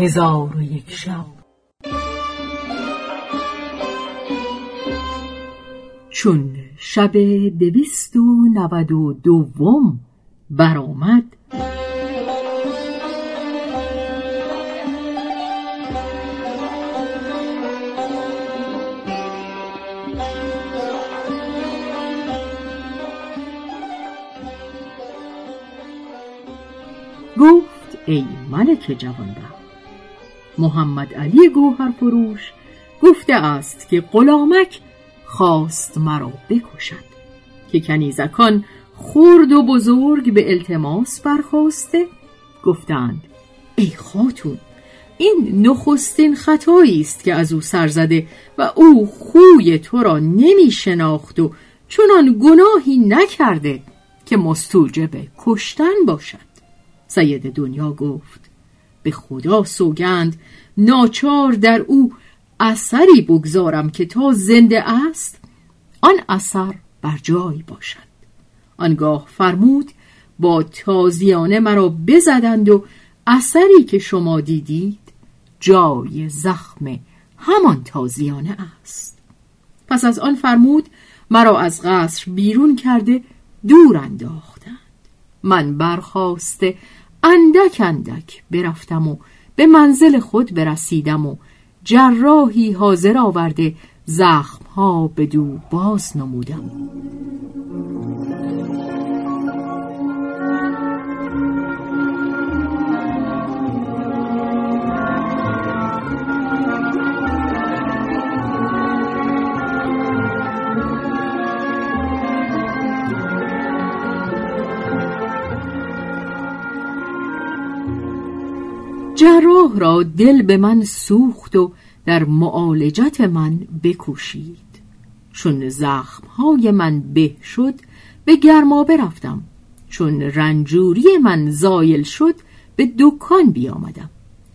هزار و یک شب. چون شب دویست و نود و دوم برآمد گفت ای ملک جوانبخت محمد علی گوهر فروش گفته است که غلامک خواست مرا بکشد که کنیزکان خورد و بزرگ به التماس برخواسته گفتند ای خاتون این نخستین خطایی است که از او سر زده و او خوی تو را نمی شناخت و چنان گناهی نکرده که مستوجب کشتن باشد. سید دنیا گفت به خدا سوگند. ناچار در او اثری بگذارم که تا زنده است آن اثر بر جای باشد. آنگاه فرمود با تازیانه مرا بزدند و اثری که شما دیدید جای زخم همان تازیانه است. پس از آن فرمود مرا از قصر بیرون کرده دور انداختند. من برخواسته اندک اندک برفتم و به منزل خود برسیدم و جراحی حاضر آورده زخمها به دو باز نمودم. جراح را دل به من سوخت و در معالجت من بکوشید. چون زخمهای من به شد به گرما برفتم. چون رنجوری من زایل شد به دکان بیامدم.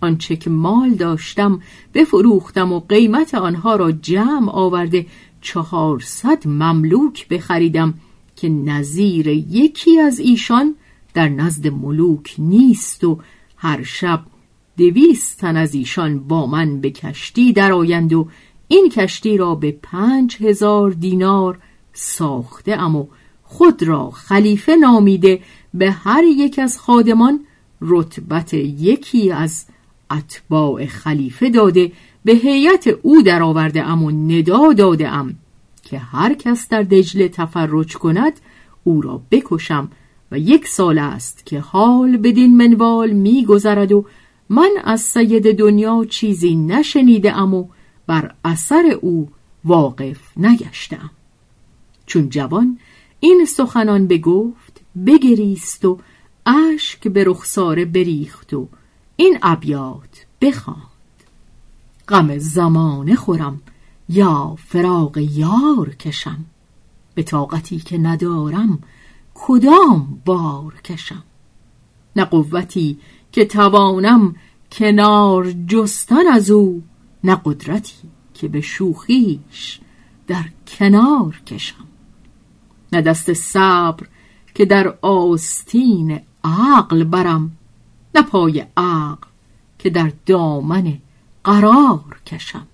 آنچه که مال داشتم بفروختم و قیمت آنها را جمع آورده چهارصد مملوک بخریدم که نظیر یکی از ایشان در نزد ملوک نیست و هر شب دویست تن از ایشان با من به کشتی درآیند و این کشتی را به پنج هزار دینار ساخته ام و خود را خلیفه نامیده به هر یک از خادمان رتبت یکی از اتباع خلیفه داده به هیئت او درآورده ام و ندا داده ام که هر کس در دجله تفرج کند او را بکشم و یک سال است که حال بدین منوال میگذرد و من از سید دنیا چیزی نشنیده ام و بر اثر او واقف نگشتم. چون جوان این سخنان بگفت بگریست و اشک به رخساره بریخت و این ابیات بخواند. غم زمانه خورم یا فراق یار کشم. به طاقتی که ندارم کدام بار کشم؟ نه قوتی که توانم کنار جستن از او نه قدرتی که به شوخیش در کنار کشم. نه دست صبر که در آستین عقل برم نه پای عقل که در دامن قرار کشم.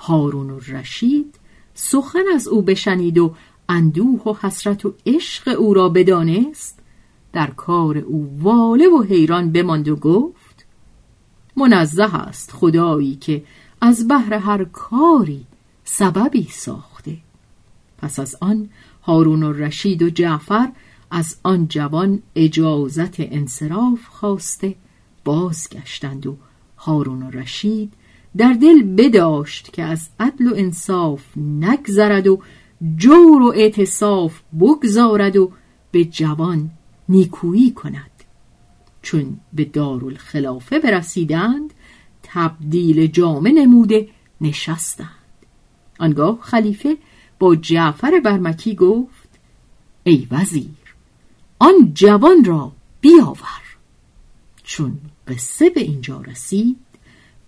هارون رشید سخن از او بشنید و اندوه و حسرت و عشق او را بدانست. در کار او واله و حیران بماند و گفت منزه است خدایی که از بهر هر کاری سببی ساخته. پس از آن هارون و رشید و جعفر از آن جوان اجازت انصراف خواسته بازگشتند و هارون و رشید در دل بداشت که از عدل و انصاف نگذرد و جور و اعتصاف بگذارد و به جوان نیکویی کند. چون به دارالخلافه برسیدند تبدیل جامه نموده نشستند. آنگاه خلیفه با جعفر برمکی گفت ای وزیر آن جوان را بیاور. چون قصه به اینجا رسید